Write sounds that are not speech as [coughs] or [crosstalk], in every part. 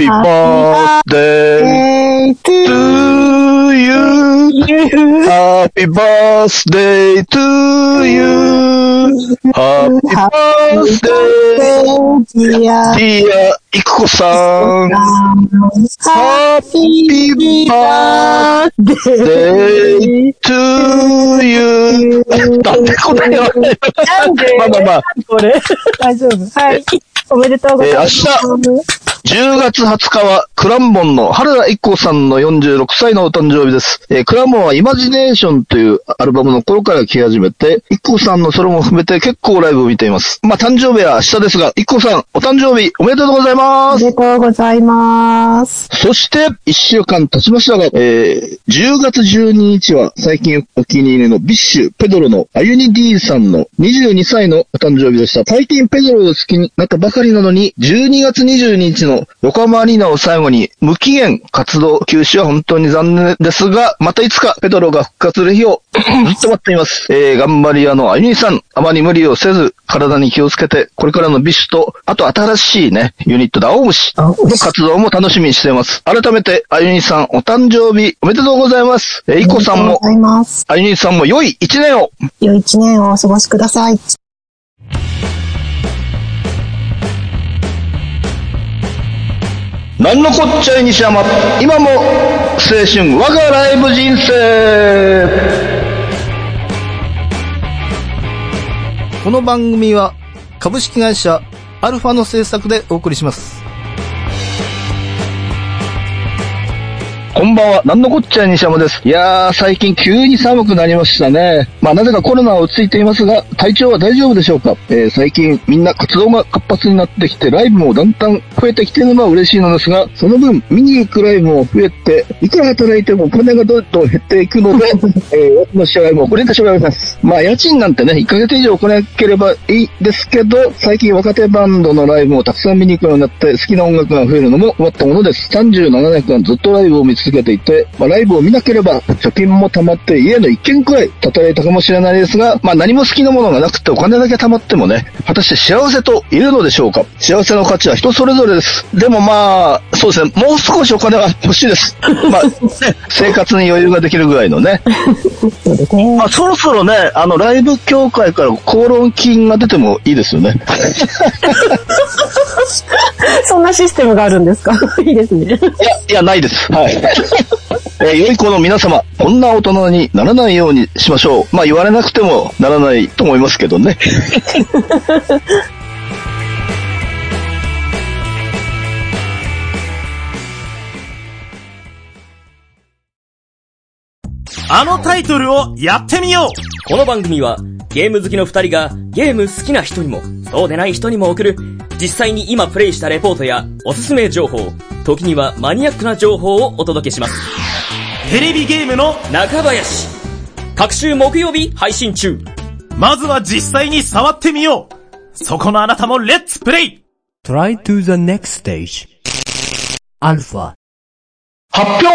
Happy birthday to you. Happy birthday to you. Happy birthday, dear いくこさん。Happy birthday to you. なんで答えはなんでまあまあまあ、これ大丈夫。はい。おめでとうございます。えー10月20日は、クラムボンの原田郁子さんの46歳のお誕生日です。えークラムボンはイマジネーションというアルバムの頃から聴き始めて、郁子さんのソロも含めて結構ライブを見ています。まあ、誕生日は明日ですが、郁子さん、お誕生日おめでとうございます。おめでとうございます。そして、1週間経ちましたが、えー、10月12日は最近お気に入りのビッシュ、ペドロのアユニ D さんの22歳のお誕生日でした。最近ペドロを好きになったばかりなのに、12月22日の横浜アリーナを最後に無期限活動休止は本当に残念ですが、またいつかペドロが復活する日を [coughs] ずっと待っています。えー、頑張り屋のアユニさん、あまり無理をせず、体に気をつけて、これからのビッシュと、あと新しいね、ユニットで青虫の活動も楽しみにしています。改めて、あゆにさんお誕生日おめでとうございます。えー、郁子さんも。あゆにさんも良い一年を。良い一年をお過ごしください。なんのこっちゃい西山。今も、青春、我がライブ人生。この番組は株式会社アルファの制作でお送りします。こんばんは、なんのこっちゃい西山です。いやー、最近急に寒くなりましたね。まあ、なぜかコロナは落ち着いていますが、体調は大丈夫でしょうか？えー、最近みんな活動が活発になってきて、ライブもだんだん増えてきているのは嬉しいのですが、その分、見に行くライブも増えて、いくら働いてもお金がどんどん減っていくので、[laughs] えー、私の支払いも遅れてしまいます。まあ、家賃なんてね、1ヶ月以上来なければいいですけど、最近若手バンドのライブをたくさん見に行くようになって、好きな音楽が増えるのも困ったものです。37年間ずっとライブを見続けていて、まあ、ライブを見なければ、貯金も貯まって家の一軒くらい建てられたかもしれないですが、まあ、何も好きなものがなくてお金だけ貯まってもね、果たして幸せと言えるのでしょうか幸せの価値は人それぞれです。でもまあ、そうですね、もう少しお金は欲しいです。まあ、ね、[laughs] 生活に余裕ができるぐらいのね。そうですね。まあ、そろそろね、あの、ライブ協会から口論金が出てもいいですよね。[laughs] [laughs] そんなシステムがあるんですか？[laughs] いいですね。いや、いや、ないです。はい。[laughs] えー良い子の皆様、こんな大人にならないようにしましょう。まあ、言われなくてもならないと思いますけどね。あのタイトルをやってみようこの番組はゲーム好きの二人がゲーム好きな人にもそうでない人にも送る実際に今プレイしたレポートやおすすめ情報、時にはマニアックな情報をお届けします。テレビゲームの中林各週木曜日配信中まずは実際に触ってみようそこのあなたもレッツプレイ Try to the next stage. Alpha. 発表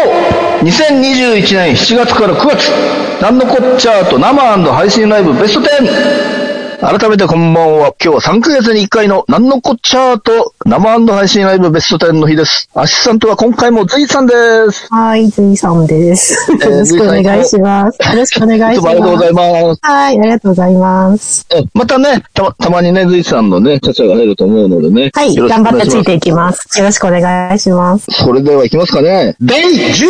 !2021 年7月から9月、なんのこっちゃーと生配信ライブベスト 10! 改めてこんばんは。今日は3ヶ月に1回のなんのこっちゃーと生配信ライブベスト10の日です。アシスタントは今回もズイさんです。はい、ずいさんです。よろしくお願いします。よろしくお願いします。ありがとうございます。はい、ありがとうございます。えまたね、たま、たまにね、ズイさんのね、チャチャが入ると思うのでね。はい、よろしく頑張ってついていきます。よろしくお願いします。それでは行きますかね。第10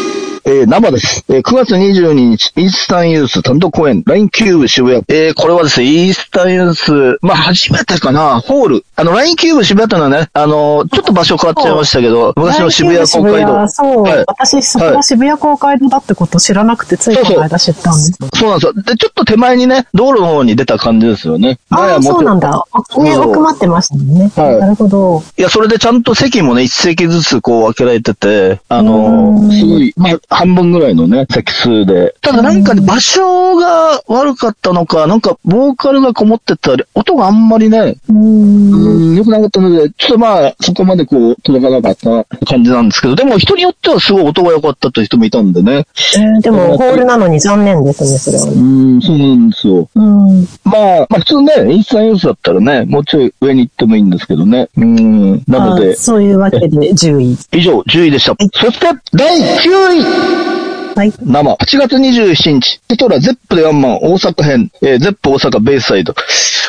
位えー生です。えー9月22日、イースタンユース単独公演、ラインキューブ渋谷。えーこれはですね、イースタンユース、まあ、初めてかな、ホール。あの、ラインキューブ渋谷ってのはね、あの、ちょっと場所変わっちゃいましたけど、昔の渋谷公会堂。堂。そう、はい私、そこは渋谷公会堂だってこと知らなくて、ついこの間知ったんです。そうなんですよ。で、ちょっと手前にね、道路の方に出た感じですよね。ああ、そうなんだ。ね、そう奥まってましたね。はいなるほど。いや、それでちゃんと席もね、一席ずつこう分けられてて、あのう、んすごい、まあ、半分ぐらいのね、席数で。ただなんかね、場所が悪かったのか、なんか、ボーカルがこもってたり、音があんまりね、うん、良くなかったので、ちょっとまあ、そこまでこう、届かなかった感じなんですけど、でも人によってはすごい音が良かったという人もいたんでね。えーでも、ホールなのに残念ですね、それはうね。ん、そうなんですよ。うん。まあ、まあ普通ね、インスタユースだったらね、もうちょい上に行ってもいいんですけどね。うん、なのであ、そういうわけで10位。以上、10位でした。そして、第9位はい。生、8月27日、テトラゼップでワンマン大阪編、えーゼップ大阪ベイサイド。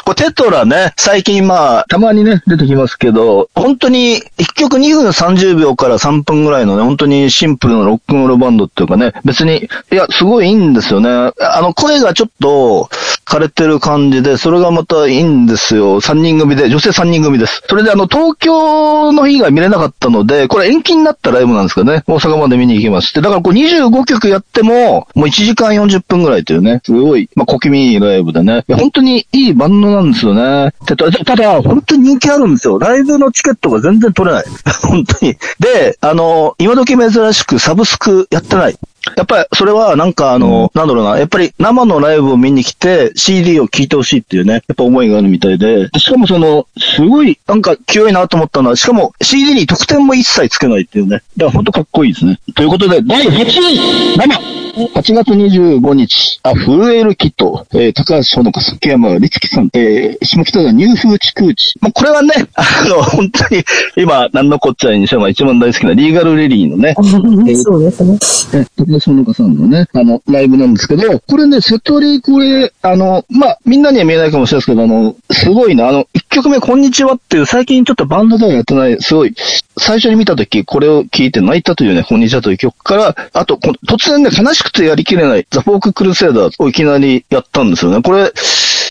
これテトラね、最近まあ、たまにね、出てきますけど、本当に1曲2分30秒から3分ぐらいのね、本当にシンプルなロックンロールバンドっていうかね、別に、いや、すごいいいんですよね。あの、声がちょっと枯れてる感じで、それがまたいいんですよ。3人組で、女性3人組です。それであの、東京の日が見れなかったので、これ延期になったライブなんですけどね、大阪まで見に行きまして、だからこう25曲やっても、もう1時間40分ぐらいというね、すごい、まあ、小気味いいライブでね、いや、本当にいいバンドなんですよね。た、ただ本当に人気あるんですよ。ライブのチケットが全然取れない。[laughs] 本当に。で、あの、今時珍しくサブスクやってない。やっぱり、それは、なんか、あの、なんだろうな、やっぱり、生のライブを見に来て、CD を聴いてほしいっていうね、やっぱ思いがあるみたいで、しかもその、すごい、なんか、清いなと思ったのは、しかも、CD に特典も一切つけないっていうね。だから、ほんとかっこいいですね。ということで、第8位生 !8 月25日、あ、震えるキット、えー、高橋ほのかさん、木山律樹さん、えー、下北沢ニューフーチクーチ。まあ、これはね、[laughs] あの、本当に、今、なんのこっちゃいにしても一番大好きなリーガルリリーのね、[laughs] そうですね。え、高橋ほのかさんのね、あの、ライブなんですけど、これね、セトリこれ、あの、まあ、みんなには見えないかもしれないですけど、あの、すごいな、あの、一曲目、こんにちはっていう、最近ちょっとバンドではやってない、すごい、最初に見たとき、これを聞いて泣いたというね、こんにちはという曲から、あと、突然ね、悲しくてやりきれない、ザ・フォーク・クルセイダーをいきなりやったんですよね。これ、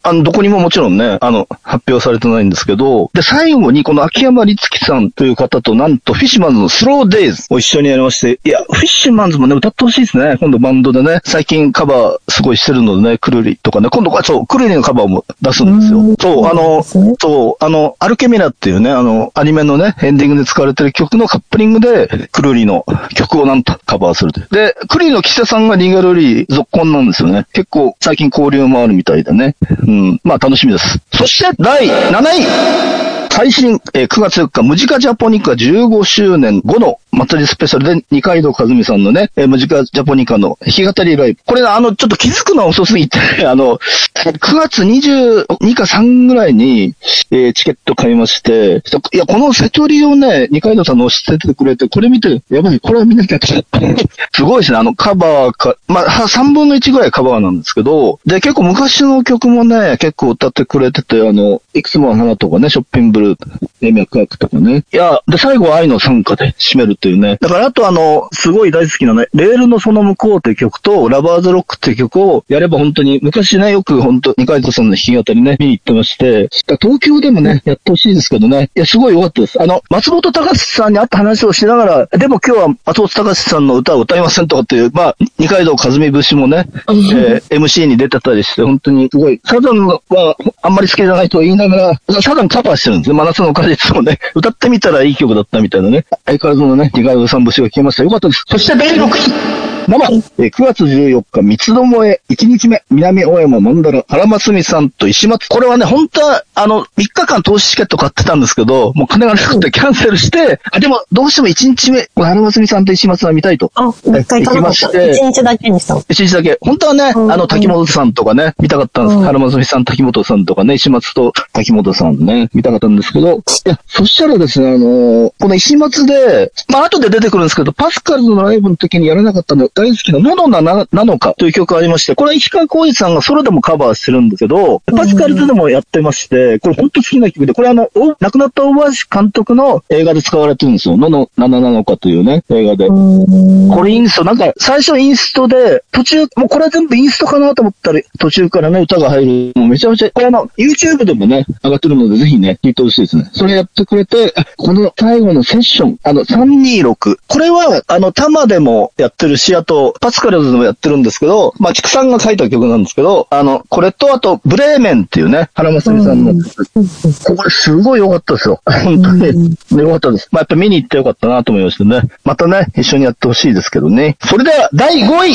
あの、どこにももちろんね、あの、発表されてないんですけど、で、最後にこの秋山律樹さんという方と、なんとフィッシュマンズの Slow Days を一緒にやりまして、いや、フィッシュマンズもね、歌ってほしいですね。今度バンドでね、最近カバーすごいしてるのでね、くるりとかね、今度はそう、くるりのカバーも出すんですよ。そう、あの、そうあの、アルケミラっていうね、あの、アニメのね、エンディングで使われてる曲のカップリングで、クルリの曲をなんとカバーするという。で、クルリの岸田さんがリーガルリー続婚なんですよね。結構最近交流もあるみたいでね。うん。まあ楽しみです。そして、第7位最新、えー9月4日、ムジカジャポニカ15周年後の祭りスペシャルで、二階堂和美さんのね、えームジカジャポニカの弾き語りライブ。これが、あの、ちょっと気づくのは遅すぎて、[laughs] あの、9月22か3ぐらいに、えーチケット買いまして、いや、このセトリをね、二階堂さんの教えてくれて、これ見て、やばい、これは見なきゃと。[laughs] すごいですね、あの、カバーか、まあ、は3分の1ぐらいカバーなんですけど、で、結構昔の曲もね、結構歌ってくれてて、あの、いくつもの花とかね、ショッピングブルー、え脈拍とかね。いや、で、最後は愛の参加で締めるっていうね。だから、あとあの、すごい大好きなね、レールのその向こうっていう曲と、ラバーズロックっていう曲をやれば本当に、昔ね、よく本当二階堂さんの弾き語りね、見に行ってまして、東京でもね、やってほしいですけどね。いや、すごい良かったです。あの、松本隆さんに会った話をしながら、でも今日は松本隆さんの歌を歌いませんとかっていう、まあ、二階堂和美節もね、えー MC に出てたりして、本当にすごい、サザンはあんまり好きじゃないと言いながら、サザンカバーしてるんですね。真夏の果実をね、歌ってみたらいい曲だったみたいなね。相変わらずのね、二階堂さん節が聞けました。よかったです。そして第6位生、えー9月14日、三つどもえ、1日目、南大山曼荼羅、原真澄さんと石松。これはね、本当は、あの、3日間投資チケット買ってたんですけど、もう金がなくてキャンセルして、あ、でも、どうしても1日目、原真澄さんと石松は見たいと。あ、一回行きまして一日だけにしたの。一日だけ。本当はね、うんあの、滝本さんとかね、見たかったんです。うん原真澄さん、滝本さんとかね、石松と滝本さんね、見たかったんですけど、いや、そしたらですね、あのーこの石松で、まあ、後で出てくるんですけど、パスカルズのライブの時にやらなかったの大好きな、ののなななのかという曲がありまして、これは石川浩二さんがソロでもカバーしてるんですけど、パスカルズでもやってまして、これ本当好きな曲で、これあの、お亡くなった大橋監督の映画で使われてるんですよ。ののなななのかというね、映画で。これインスト、なんか、最初インストで、途中、もうこれは全部インストかなと思ったら、途中からね、歌が入る。もうめちゃめちゃ、これあの、YouTube でもね、上がってるので、ぜひね、聴いてほしいですね。それやってくれて、あこの最後のセッション、あの、326。これは、あの、タマでもやってるシアあと、パスカルズでもやってるんですけど、まあ、畜産が書いた曲なんですけど、あの、これと、あと、ブレーメンっていうね、原正美さんの、これすごい良かったですよ。本当に。ね良かったです。まあ、やっぱ見に行って良かったなと思いましたね。またね、一緒にやってほしいですけどね。それでは、第5位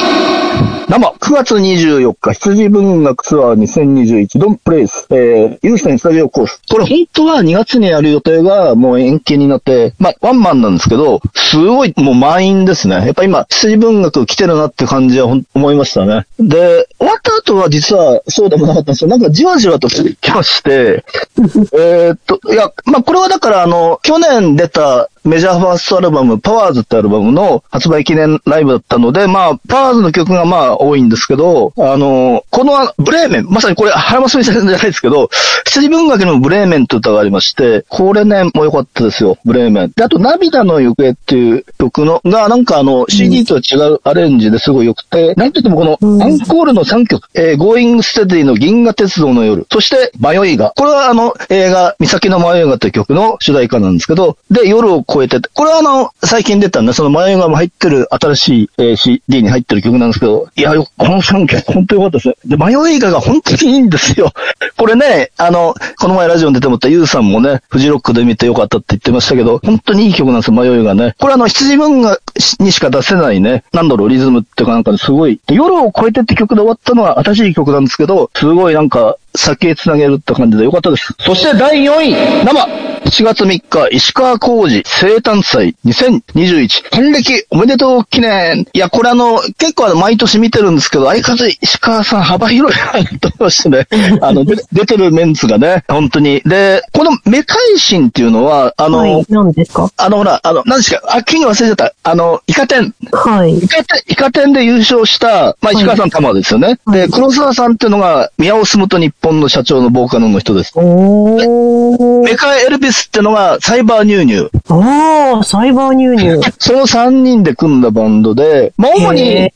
生 !9 月24日、羊文学ツアー2021ドンプレイス、えー、ユーステンスタジオコース。これ本当は2月にやる予定がもう延期になって、まあ、ワンマンなんですけど、すごいもう満員ですね。やっぱ今、羊文学来てるなって感じは思いましたね。で、終わった後は実はそうでもなかったんですよ。なんかじわじわと来まして、[laughs] えっと、いや、まあ、これはだからあの、去年出たメジャーファーストアルバム、パワーズってアルバムの発売記念ライブだったので、まあ、パワーズの曲がまあ多いんですけど、あの、このあブレーメン、まさにこれ、原正美さんじゃないですけど、羊文学にもブレーメンって歌がありまして、これね、もう良かったですよ、ブレーメン。で、あと、涙の行方っていう曲の、が、なんかあの、CD とは違うアレンジですごい良くて、なんといってもこの、アンコールの3曲、えー、Going Steady の銀河鉄道の夜、そして、迷いが。これはあの、映画、岬の迷いがっていう曲の主題歌なんですけど、で、夜を超えてて、これはあの、最近出たね、その迷いが入ってる新しい、えー CD に入ってる曲なんですけど、いや、この3曲、本当良かったですね。で、迷いがが本当にいいんですよ。これね、あの、この前ラジオに出てもらったユウさんもね、フジロックで見てよかったって言ってましたけど、本当にいい曲なんですよ、迷いがね。これあの、羊文がにしか出せないね、なんだろう、リズムっていうかなんかすごい、夜を超えてって曲で終わったのは新しい曲なんですけど、すごいなんか、先へ繋げるって感じでよかったです。そして第4位、生7月3日、石川浩二生誕祭2021還暦おめでとう記念。いや、これあの、結構あの毎年見てるんですけど、相変わらず石川さん幅広いなと思いましてね。[laughs] あの、で出てるメンツがね、本当に。で、このメカイシンっていうのは、あの、はい、何ですか？あのほら、あの、何ですか、あ、金忘れちゃった。あの、イカ天。はい。イカ天、イカ天で優勝した、まあ、石川さん玉ですよね。で、黒沢さんっていうのが、宮尾住と日本の社長のボーカルの人です。おー。メカエルビスってのが、サイバーニューニュー。ああ、サイバー入入。その3人で組んだバンドで、まあ、主に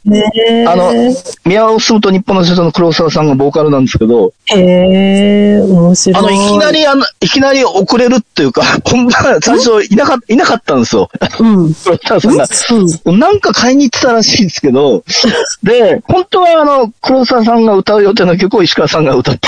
あの、宮尾住と日本の社長の黒沢さんがボーカルなんですけど、へえ、面白い。あの、いきなり、あの、いきなり遅れるっていうか、本番、最初いなかった、いなかったんですよ。うん。黒沢さんが。うん。なんか買いに行ってたらしいんですけど、で、本当はあの、黒沢さんが歌う予定の曲を石川さんが歌って。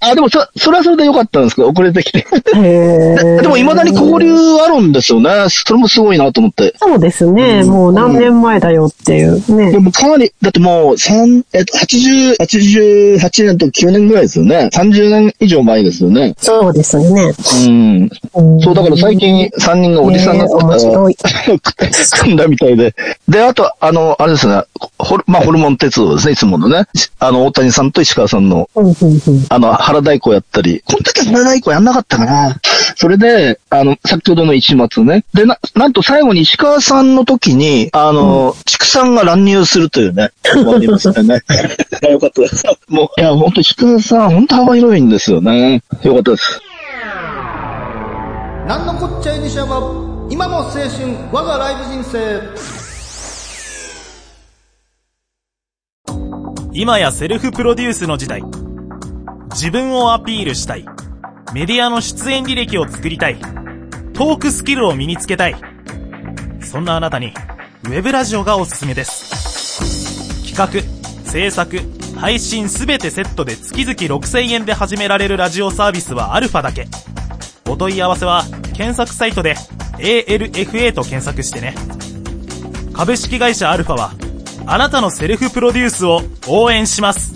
あ、でもそ、それはそれでよかったんですけど、遅れてきて。へえ。でも未だに交流あるんですよね。それもすごいなと思って。そうですね。もう何年前だよっていうねで。もかなり、だってもう、三えっと、80、88年と9年ぐらいですよね。30年以上前ですよね。そうですね。うん。うんそう、だから最近3人がおじさんが、ねえ面白い [laughs] 組んだみたいで。で、あと、あの、あれですね、ホル、まあ、ホルモン鉄道ですね、いつものね。あの、大谷さんと石川さんの、うんうんうんあの、原太鼓やったり、この時は原太鼓やんなかったかな。それで、あの、先ほどの一末ね。で、な、なんと最後に石川さんの時に、あの、畜産が乱入するというね、終わりましたね。[laughs] よかったです。もう、いや、本当石川さん、本当幅広いんですよね。よかったです。なんのこっちゃいにしやが、今も青春、我がライブ人生。今やセルフプロデュースの時代。自分をアピールしたい。メディアの出演履歴を作りたい。トークスキルを身につけたい。そんなあなたに、ウェブラジオがおすすめです。企画、制作、配信すべてセットで月々6000円で始められるラジオサービスはアルファだけ。お問い合わせは、検索サイトで ALFA と検索してね。株式会社アルファは、あなたのセルフプロデュースを応援します。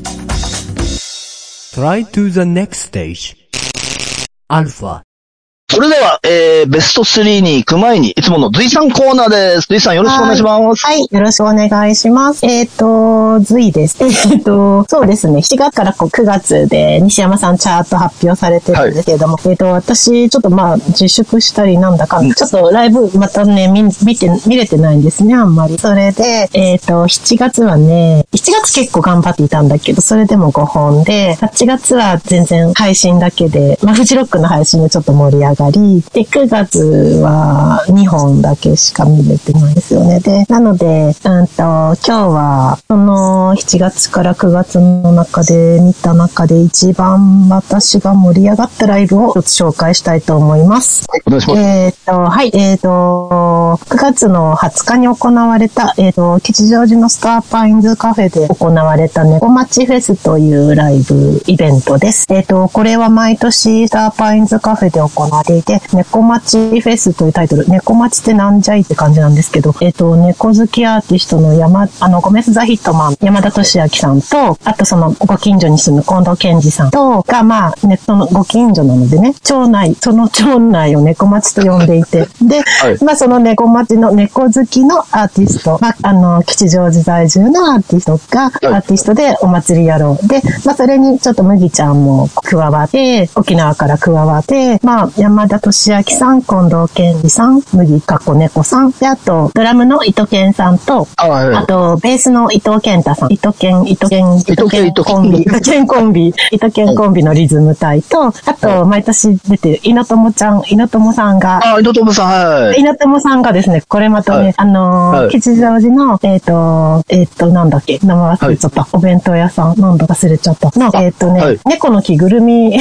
それでは、えー、ベスト3に行く前に、いつもの随さんコーナーです。随さんよろしくお願いします。はい、よろしくお願いします。えっ、と、随です。[laughs] えっ、と、そうですね、7月からこう9月で西山さんチャート発表されてるんですけれども、えっ、と、私、ちょっとまあ、自粛したりなんだかんだ、ちょっとライブまたね、見見て、見れてないんですね、あんまり。それで、えっ、と、7月はね、7月結構頑張っていたんだけど、それでも5本で、8月は全然配信だけで、まあ、フジロックの配信でちょっと盛り上ががり、で、9月は2本だけしか見れてないですよね。で、なので、うんと、今日は、その7月から9月の中で見た中で一番私が盛り上がったライブをちょっと紹介したいと思います。お願いします。えっ、と、はい、えっ、と、9月の20日に行われた、えっ、と、吉祥寺のスターパインズカフェで行われた猫町フェスというライブイベントです。えっ、と、これは毎年スターパインズカフェで行われていて、猫町フェスというタイトル、猫町ってなんじゃいって感じなんですけど、えっ、と、猫好きアーティストの山、あの、ゴメスザヒットマン、山田俊明さんと、あとそのご近所に住む近藤健二さんと、が、まあ、ね、そのご近所なのでね、町内、その町内を猫町と呼んでいて、で、はい。まあ、その猫町の猫好きのアーティスト、まあ、あの、吉祥寺在住のアーティストが、アーティストでお祭りやろう。で、まあ、それにちょっと麦ちゃんも加わって、沖縄から加わって、まあ、山田俊明さん、近藤健二さん、麦かっこ猫さん、で、あと、ドラムの伊藤健さんと、あ、はい。あと、ベースの伊藤健太さん。伊藤健、伊藤健、伊藤健伊藤健コンビ。伊藤健コンビ。[laughs] 伊藤健コンビのリズム隊と、あと、毎年出てる、猪友ちゃん、猪友さんが、あ、井戸友さん、はい。稲友さんがですね、これまたね、はいあのーはい吉祥寺の、えっ、と、えっ、と、なんだっけ、名前忘れちゃった。お弁当屋さん、なんだか忘れちゃった。の、えっ、とね、はい猫の着ぐるみ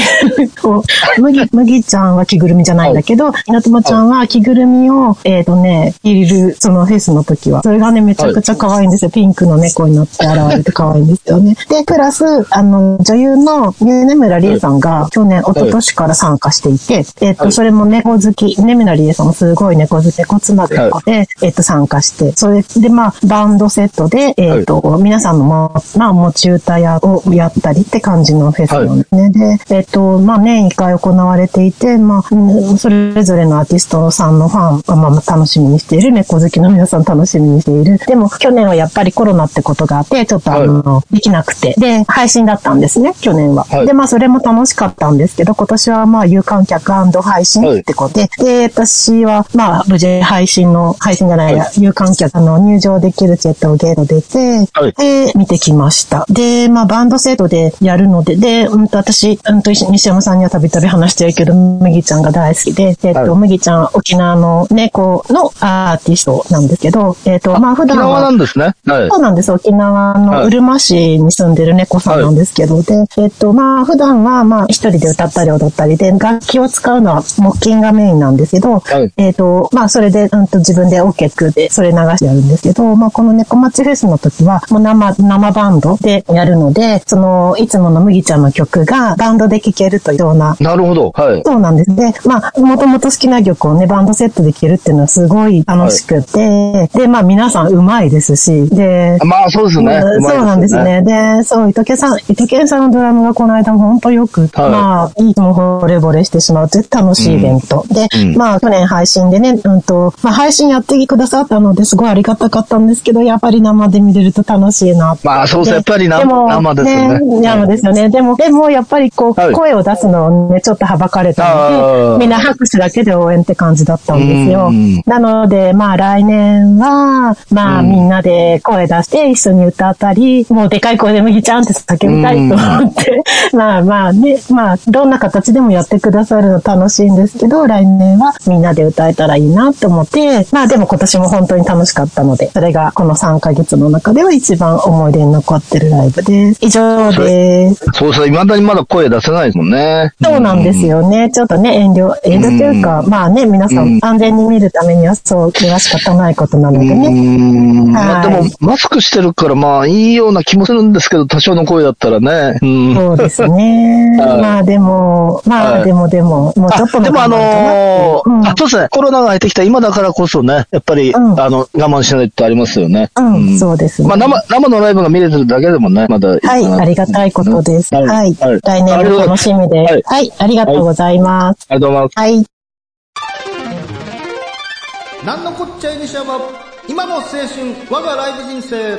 を、麦、麦ちゃんは着ぐるみじゃないんだけど、稲友ちゃんは着ぐるみを、えっ、とね、着る、そのフェスの時は。それがね、めちゃくちゃ可愛いんですよ。ピンクの猫になって現れて可愛いんですよね。で、プラス、あの、女優の根村理恵さんが、去年、一昨年から参加していて、えっ、と、はい。それも猫好き、根村理恵さんもすごい猫好き、猫つなでとかで、えっ、と、参加して、それで、まあ、バンドセットで、えっ、と、皆さんのも、まあ、持ち歌やをやったりって感じのフェスなんですね。で、えっ、と、まあ、年1回行われていて、まあ、うんそれぞれのアーティストさんのファンは、まあ、楽しみにしている、猫好きの皆さん楽しみにしている。でも、去年はやっぱりコロナってことがあって、ちょっとあの、できなくて。で、配信だったんですね、去年は。はいで、まあ、それも楽しかったんですけど、今年はまあ、有観客配信ってことで、で、私は、まあ、無事配信の、配信じゃないや、有観客、あの、入場できるチェットをゲート出て、はいで、見てきました。で、まあ、バンドセットでやるので、で、うんと、私、うんと、西山さんにはたびたび話してるけど、麦ちゃんが大好きで、えっと、はい麦ちゃん、沖縄の猫のアーティストなんですけど、えっと、まあ、普沖縄段はなんですね。はい。そうなんです。沖縄のうるま市に住んでる猫さんなんですけど、で、えっと、まあ、普段は、まあ、一人で歌ったり踊ったりで、楽器を使うのは木琴がメインなんですけど、はいえっと、まあ、それで、うんと、自分でオケ作って、それ流してやるんですけど、まあ、この猫町フェスの時は、もう生、生バンドでやるので、その、いつもの麦ちゃんの曲がバンドで聴けるというような、なるほど。はい。そうなんです。で、まあ、もともと好きな曲をね、バンドセットで聴けるっていうのはすごい楽しくて、で、まあ、皆さん上手いですし、で、まあ、そうですね。うそうなんです。ね。で、そう、糸気さん、糸気さんのドラムがこの間も本当よく、はいまあ、いつも惚れ惚れしてしまうという楽しいイベント。で、うんまあ、去年配信でね、うんと、まあ、配信やってくださったのですごいありがたかったんですけど、やっぱり生で見れると楽しいなってまあ、そうですね。やっぱり生ですよね。生ですよね。でも、でも、やっぱりこう、はい声を出すのをね、ちょっとはばかれたので、みんな拍手だけで応援って感じだったんですようん。なので、まあ来年は、まあうんみんなで声出して一緒に歌ったり、もうでかい声で麦ちゃんって叫びたいと思って、[laughs] まあまあね、まあどんな形でもやってくださるの楽しいんですけど、来年はみんなで歌えたらいいなと思って、まあでも今年も本当に楽しかったので、それがこの3ヶ月の中では一番思い出に残ってるライブです。以上です。そうそう、未だにまだ声出せないですもんね。そうなんですよね。ちょっとね、遠慮、遠慮というか、まあね、皆さうんん安全に見るためにはそう、気は仕方ないことなのでうね。ん。まあはいでも、マスクしてるから、まあ、いいような気もするんですけど、多少の声だったらね。うん。そうですね。[laughs] はいまあでも、まはいあでもでも、もうちょっとでもあのーうんあ、そうですね。コロナが入ってきた今だからこそね、やっぱり、うんあの、我慢しないってありますよね。うん、そうですね。まあ、生、生のライブが見れてるだけでもね、まだいいかはい、なありがたいことです。はい来年も楽しみで。はい、ありがとうございます。ありがとうございます。はい。なんのこっちゃい西山今の青春我がライブ人生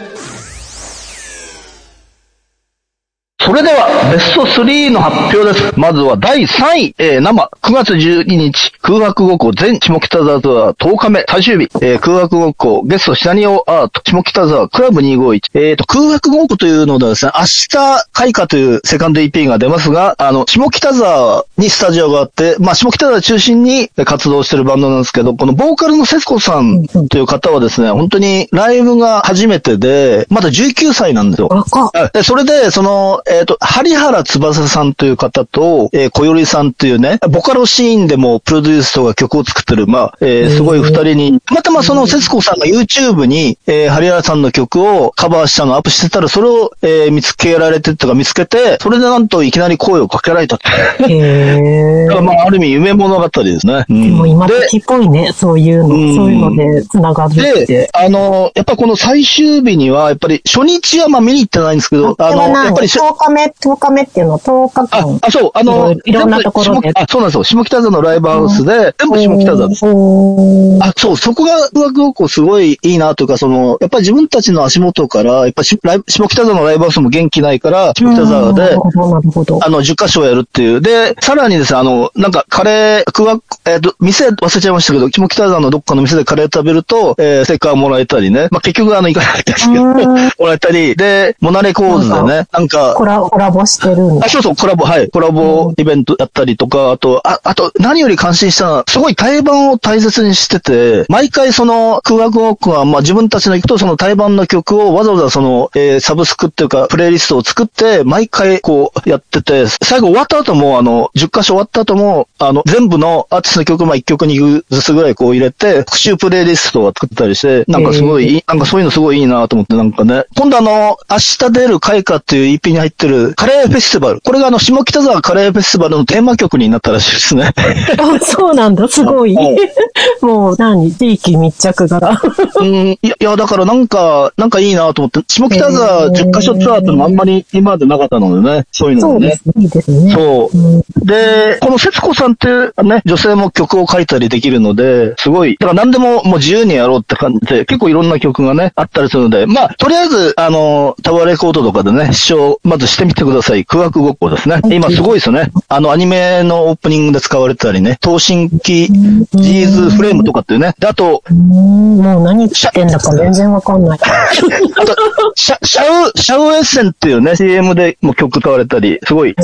そそれでは、ベスト3の発表です。まずは第3位、えー、生、9月12日、空白ごっこ全下北沢ツアー10日目、最終日、えー、空白ごっこ、ゲストシナリオアート、下北沢クラブ251。えーと、空白ごっこというのではですね、明日開花というセカンド EP が出ますが、あの、下北沢にスタジオがあって、まあ、下北沢中心に活動してるバンドなんですけど、このボーカルの節子さんという方はですね、本当にライブが初めてで、まだ19歳なんですよ。若っ。で、それで、その、えっ、と、針原翼さんという方と、えー、小よりさんっていうね、ボカロシーンでもプロデュースとか曲を作ってる、まあ、えーすごい二人に、たまたまその節子さんが YouTube に、えー、針原さんの曲をカバーしたのをアップしてたら、それを、えー見つけられてとか見つけて、それでなんといきなり声をかけられたって。へ [laughs] まあ、ある意味夢物語ですね。うんでも今で時っぽいね、そういうの、うんそういうので繋がるってで。、あの、やっぱこの最終日には、やっぱり初日はまあ見に行ってないんですけど、あの、やっぱりし10日目、10日目っていうのは10日あ間。、あ、そう、あの、いろいろなところであ、そうなんですよ。下北沢のライブハウスで、全部下北沢です。あ、そう、そこが、うわごくすごいいいなというか、その、やっぱり自分たちの足元から、やっぱライブ下北沢のライブハウスも元気ないから、下北沢で。あの、10箇所やるっていう。で、さらにですね、あの、なんか、カレー、くわ、えっ、と、店忘れちゃいましたけど、下北沢のどっかの店でカレー食べると、えー、ステッカーもらえたりね。まあ、結局、あの、行かなかったですけど、うん [laughs] もらえたり、で、モナレコーズでね、なんか、コラコラボしてるあ、。そうそう、コラボ、はい。コラボイベントやったりとか、あと、あ、あと、何より感心したのは、すごい対バンを大切にしてて、毎回その、空白ウォークは、まあ自分たちの行くと、その対バンの曲をわざわざその、えーサブスクっていうか、プレイリストを作って、毎回こう、やってて、最後終わった後も、あの、10箇所終わった後も、あの、全部のアーティストの曲、まあ1曲2曲ずつぐらいこう入れて、復習プレイリストを作ったりして、なんかすごいいい、なんかそういうのすごいいいなと思って、なんかね。今度あの、明日出る開花っていう EP に入ってるカレーフェスティバル。これがあの、下北沢カレーフェスティバルのテーマ曲になったらしいですね。あ、そうなんだ、すごいはい。[laughs] もう、何？地域密着型。うん、いや、いや、だからなんか、なんかいいなと思って、下北沢10カ所ツアーってのもあんまり今までなかったのでね、そういうのもね。そうですね、いいですね。そううんで、この節子さんってね、女性も曲を書いたりできるので、すごい、だから何でももう自由にやろうって感じで、結構いろんな曲がね、あったりするので、まあ、とりあえず、あの、タワーレコードとかでね、視聴、まずしてみてください。空白ごっこですね。今すごいですよね。あの、アニメのオープニングで使われてたりね、東進機ジーズフレームとかっていうね。で、あと、うんもう何言ってんだか全然わかんない。[laughs] あと、シャ、シャウ、シャウエッセンっていうね、CM でも曲使われたり、すごい、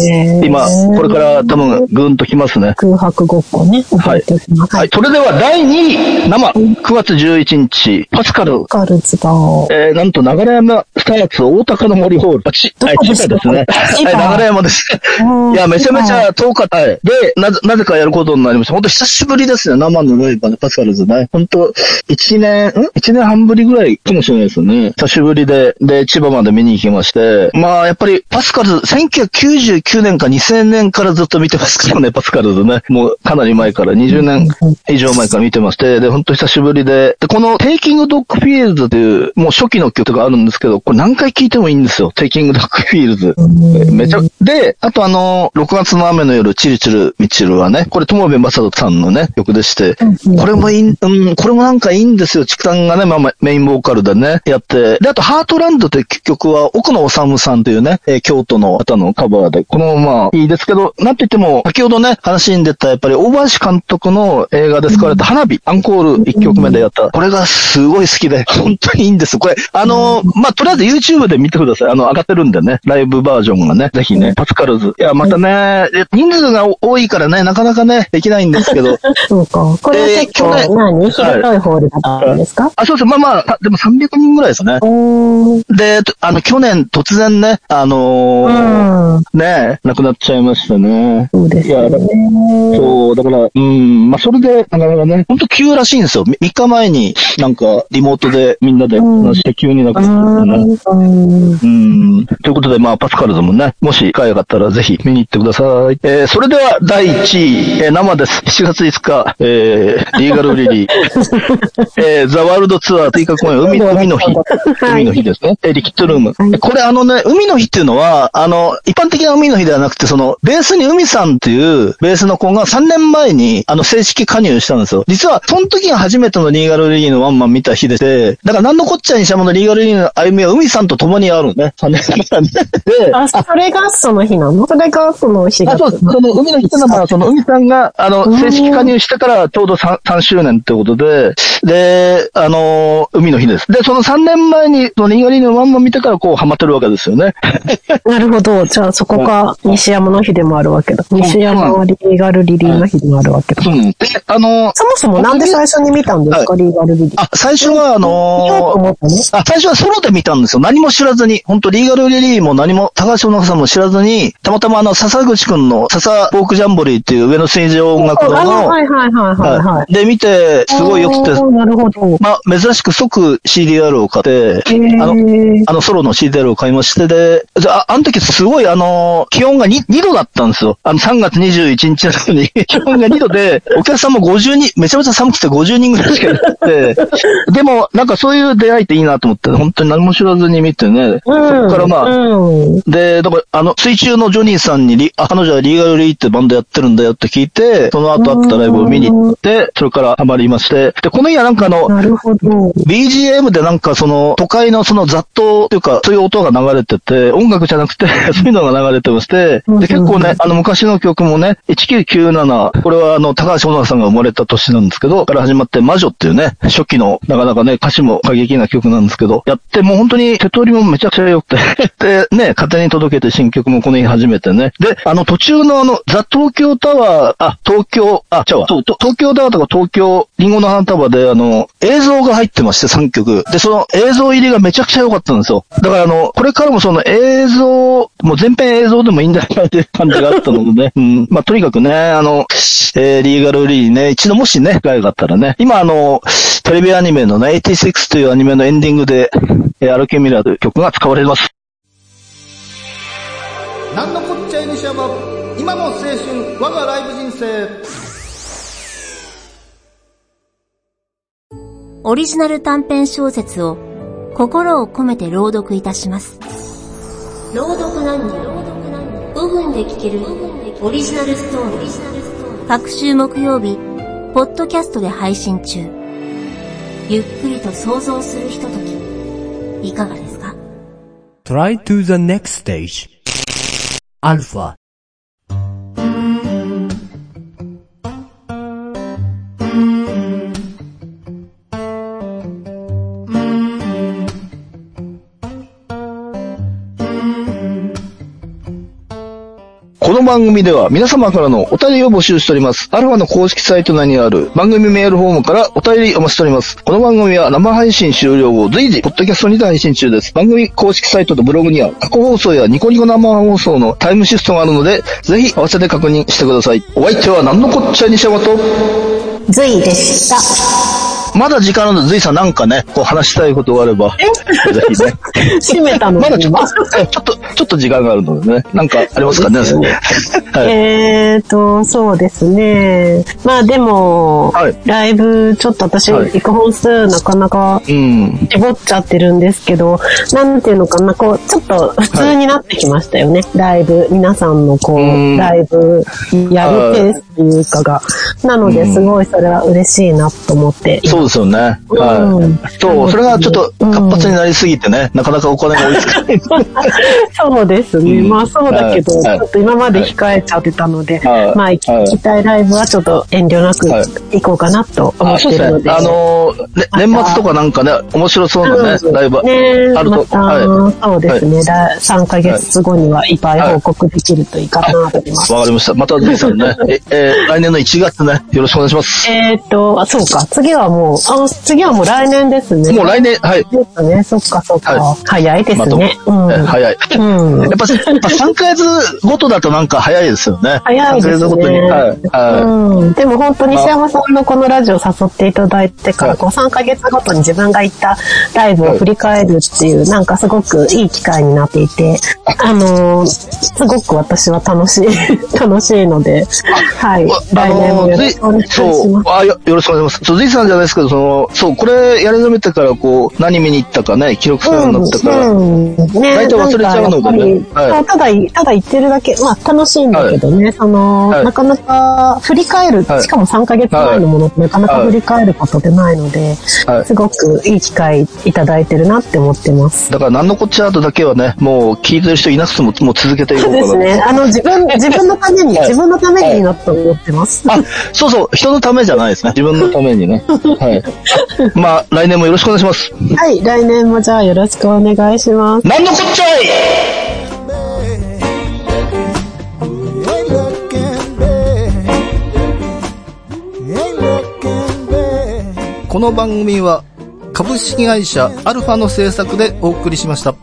今、これから多分、ぐんときますね。空白ごっこね、覚えておきます。はい。それでは第2位、生、9月11日、パスカル。カルツだ。えー、なんと、流山スターツ大高の森ホール。あち、はい、ですね。はい、流山です。うんいや、めちゃめちゃ遠かった。はいで、なぜ、なぜかやることになりました。本当久しぶりですね、生のライブはね、パスカルズね。本当一年、ん？一年半ぶりぐらいかもしれないですよね。久しぶりで、で、千葉まで見に行きまして。まあ、やっぱり、パスカルズ、1999年か2000年からずっと見てますからね、パスカルズね。もう、かなり前から、20年以上前から見てまして、で、本当久しぶりで、で、この、 Taking Dog Fields という、もう初期の曲があるんですけど、これ何回聴いてもいいんですよ。 Taking Dog Fields。えめちゃ、で、あとあの、6月の雨の夜、チルチル、ミチルはね、これ、友部正人さんのね、曲でして、これもいい、うん、これもなんかいいんですよ。知久さんがね、まあまあ、メインボーカルでね、やって。で、あと、ハートランドという曲は、奥野治さんというね、えー京都の方のカバーで、このまあ、いいですけど、なんといっても、先ほどね、話に出た、やっぱり、大林監督の映画で使われた花火、アンコール1曲目でやった。これがすごい好きで、本当にいいんです。これ、あの、まあ、とりあえず YouTube で見てください。あの、上がってるんでね、ライブバージョンがね、ぜひね、パスカルズ。いや、またね、え人数が多いからね、なかなかね、できないんですけど、[laughs] そうか。これは結えー去構年何、広いホールだったんですか、あ、そうです。まあまあ、あでも300人ぐらいですね。で、とあの、去年突然ね、あのーうん。ね、亡くなっちゃいましたね。そうですね。そう、だから、うん、まあ、それで、なかなかね、ほんと急らしいんですよ。3日前になんか、リモートでみんなで話して急に亡くなったんですよね。うん。うん。ということで、まあ、パスカルズもね、もし機会があったらぜひ見に行ってください。えー、それでは第1位、えー、生です。7月5日、えー、リーガルリリー、[laughs] えー、ザワールドツアー追加公演、海海の日。海の日ですね。えー、リキッドルーム。はいこれあのね、海の日っていうのは、あの、一般的な海の日ではなくて、その、ベースに海さんっていうベースの子が3年前に、あの、正式加入したんですよ。実は、その時が初めてのリーガルリリーのワンマン見た日でして、だから何のこっちゃにしゃものリーガルリリーの歩みは海さんと共にあるのね。3年前にね。で、あ、それがその日なの？それがその日あ、そう。その海の日ってのは、まあ、その海さんが、あの、正式加入してからちょうど 3, 3周年ってことで、で、あの、海の日です。で、その3年前に、そのリーガリーのまんま見てからこうハマってるわけですよね。[laughs] なるほど。じゃあそこが西山の日でもあるわけだ。西山はリーガルリリーの日でもあるわけだ。うん。で、あの、そもそもなんで最初に見たんですか、リーガルリリー。あ、最初はあの思ったの？あ、最初はソロで見たんですよ。何も知らずに。本当リーガルリリーも何も、高橋野さんも知らずに、たまたまあの、笹口くんの笹フォークジャンボリーっていう上野水上音楽堂あの、はいはいはいはいはい。で、見て、すごい良くてなるほど。まあ、珍しく即 CDR を買って、あの、あのソロの CDR を買いまして、で、じゃあ、あの時すごいあの、気温が 2, 2度だったんですよ。あの、3月21日なのに、[laughs] 気温が2度で、お客さんも50人、めちゃめちゃ寒くて50人ぐらいしかいなくて、[laughs] でも、なんかそういう出会いっていいなと思って、本当に何も知らずに見てね、そこからまあ、うん。で、だから、あの、水中のジョニーさんにリ、あ彼女はリーガルリーってバンドやってるんだよって聞いて、その後あったライブを見に行って、それからハマりまして、で、この日はなんかあの。BGM でなんかその都会のその雑踏というかそういう音が流れてて、音楽じゃなくて [laughs] そういうのが流れてまして、で結構ね、あの昔の曲もね、1997、これはあの高橋小野さんが生まれた年なんですけど、から始まって魔女っていうね、初期のなかなかね、歌詞も過激な曲なんですけど、やってもう本当に手取りもめちゃくちゃ良くて、[laughs] でね、勝手に届けて新曲もこの日初めてね。で、あの途中のあの、ザ・東京タワー、あ、東京、あ、違うわ、東京タワーとか東京、リンゴの花束であの、映像が入ってまして3曲。で、その映像入りがめちゃくちゃ良かったんですよ。だからあの、これからもその映像、もう全編映像でもいいんだなっていう感じがあったのでね。[laughs] うん。まあ、とにかくね、あの、えー、リーガルリーね、一度もしね、機会があったらね、今あの、テレビアニメのね、86というアニメのエンディングで、えー、アルケミラーという曲が使われます。なんのこっちゃい西山今の青春我がライブ人生オリジナル短編小説を心を込めて朗読いたします。朗読何人5分で聞けるオリジナルストーリー。各週木曜日、ポッドキャストで配信中。ゆっくりと想像するひととき、いかがですか？Try to the next stage. Alpha. 番組では皆様からのお便りを募集しております。アルファの公式サイト内にある番組メールフォームからお便りお待ちしております。この番組は生配信終了後随時、ポッドキャストにて配信中です。番組公式サイトとブログには過去放送やニコニコ生放送のタイムシフトがあるので、ぜひ合わせて確認してください。お相手は何のこっちゃ西山と、ズイでした。まだ時間あるので、ずいさんなんかね、こう話したいことがあれば、ぜひね。閉めたの？まだちょっ今と、えちょっと、ちょっと時間があるのでね、なんかありますかね。はい。えーと、そうですね。まあでも、はいライブ、ちょっと私、はい行く本数なかなかうん。絞っちゃってるんですけど、なんていうのかな、こう、ちょっと普通になってきましたよね。ライブ、皆さんのこう、うんライブやるペースっていうかが。なので、すごいそれは嬉しいなと思って。そうですよね。うんはい。そう、それがちょっと活発になりすぎてね、なかなかお金が追いつかない。[laughs] そうですね。うんまあそうだけど、はいちょっと今まで控えちゃってたので、はいまあ行はいきたいライブはちょっと遠慮なくはい行こうかなと思あってるので。あのー、ね年末とかなんかね、面白そうなね、ライブねあると。そうですね、来3ヶ月後にはいっぱい報告できるといいかなと思います。い。わかりました。また、ぜひさんね、え、えー来年の1月ね、よろしくお願いします。えーっと、あ、そうか。次はもう、あ、次はもう来年ですね。もう来年、はい。ですね。そっかそっか。は早いですね。うん。え早い。うんやっぱ、やっぱ3ヶ月ごとだとなんか早いですよね。早いですね。3ヶ月ごとに。はい。はい。うん。でも本当に西山さんのこのラジオ誘っていただいてから、はいこう3ヶ月ごとに自分が行ったライブを振り返るっていう、なんかすごくいい機会になっていて、あのーすごく私は楽しい、[laughs] 楽しいので、はい。あ来年もよよろしくお願いしますそう、あよ、よろしくお願いします。そう、ずいさんじゃないですけど、その、そう、これやり始めてから、こう、何見に行ったかね、記録するようになったから、うん、ね。大体忘れちゃうのでね。かはい。そうただ、ただ言ってるだけ、まあ楽しいんだけどね、その、はい。なかなか振り返る、はい。しかも3ヶ月前のものってなかなか振り返ることってないので、はい。すごくいい機会いただいてるなって思ってます。だから、なんのこっちゃーとだけはね、もう、聞いてる人いなくても、もう続けていこそううかな。ですね。あの、自分、自分のために、はい。自分のためになと思ってます。あ、そうそう、人のためじゃないですね。自分のためにね。[laughs] はい。[laughs] まあ、来年もよろしくお願いします。はい、来年もじゃあよろしくお願いします。なんのこっちゃい.この番組は株式会社アルファの制作でお送りしました。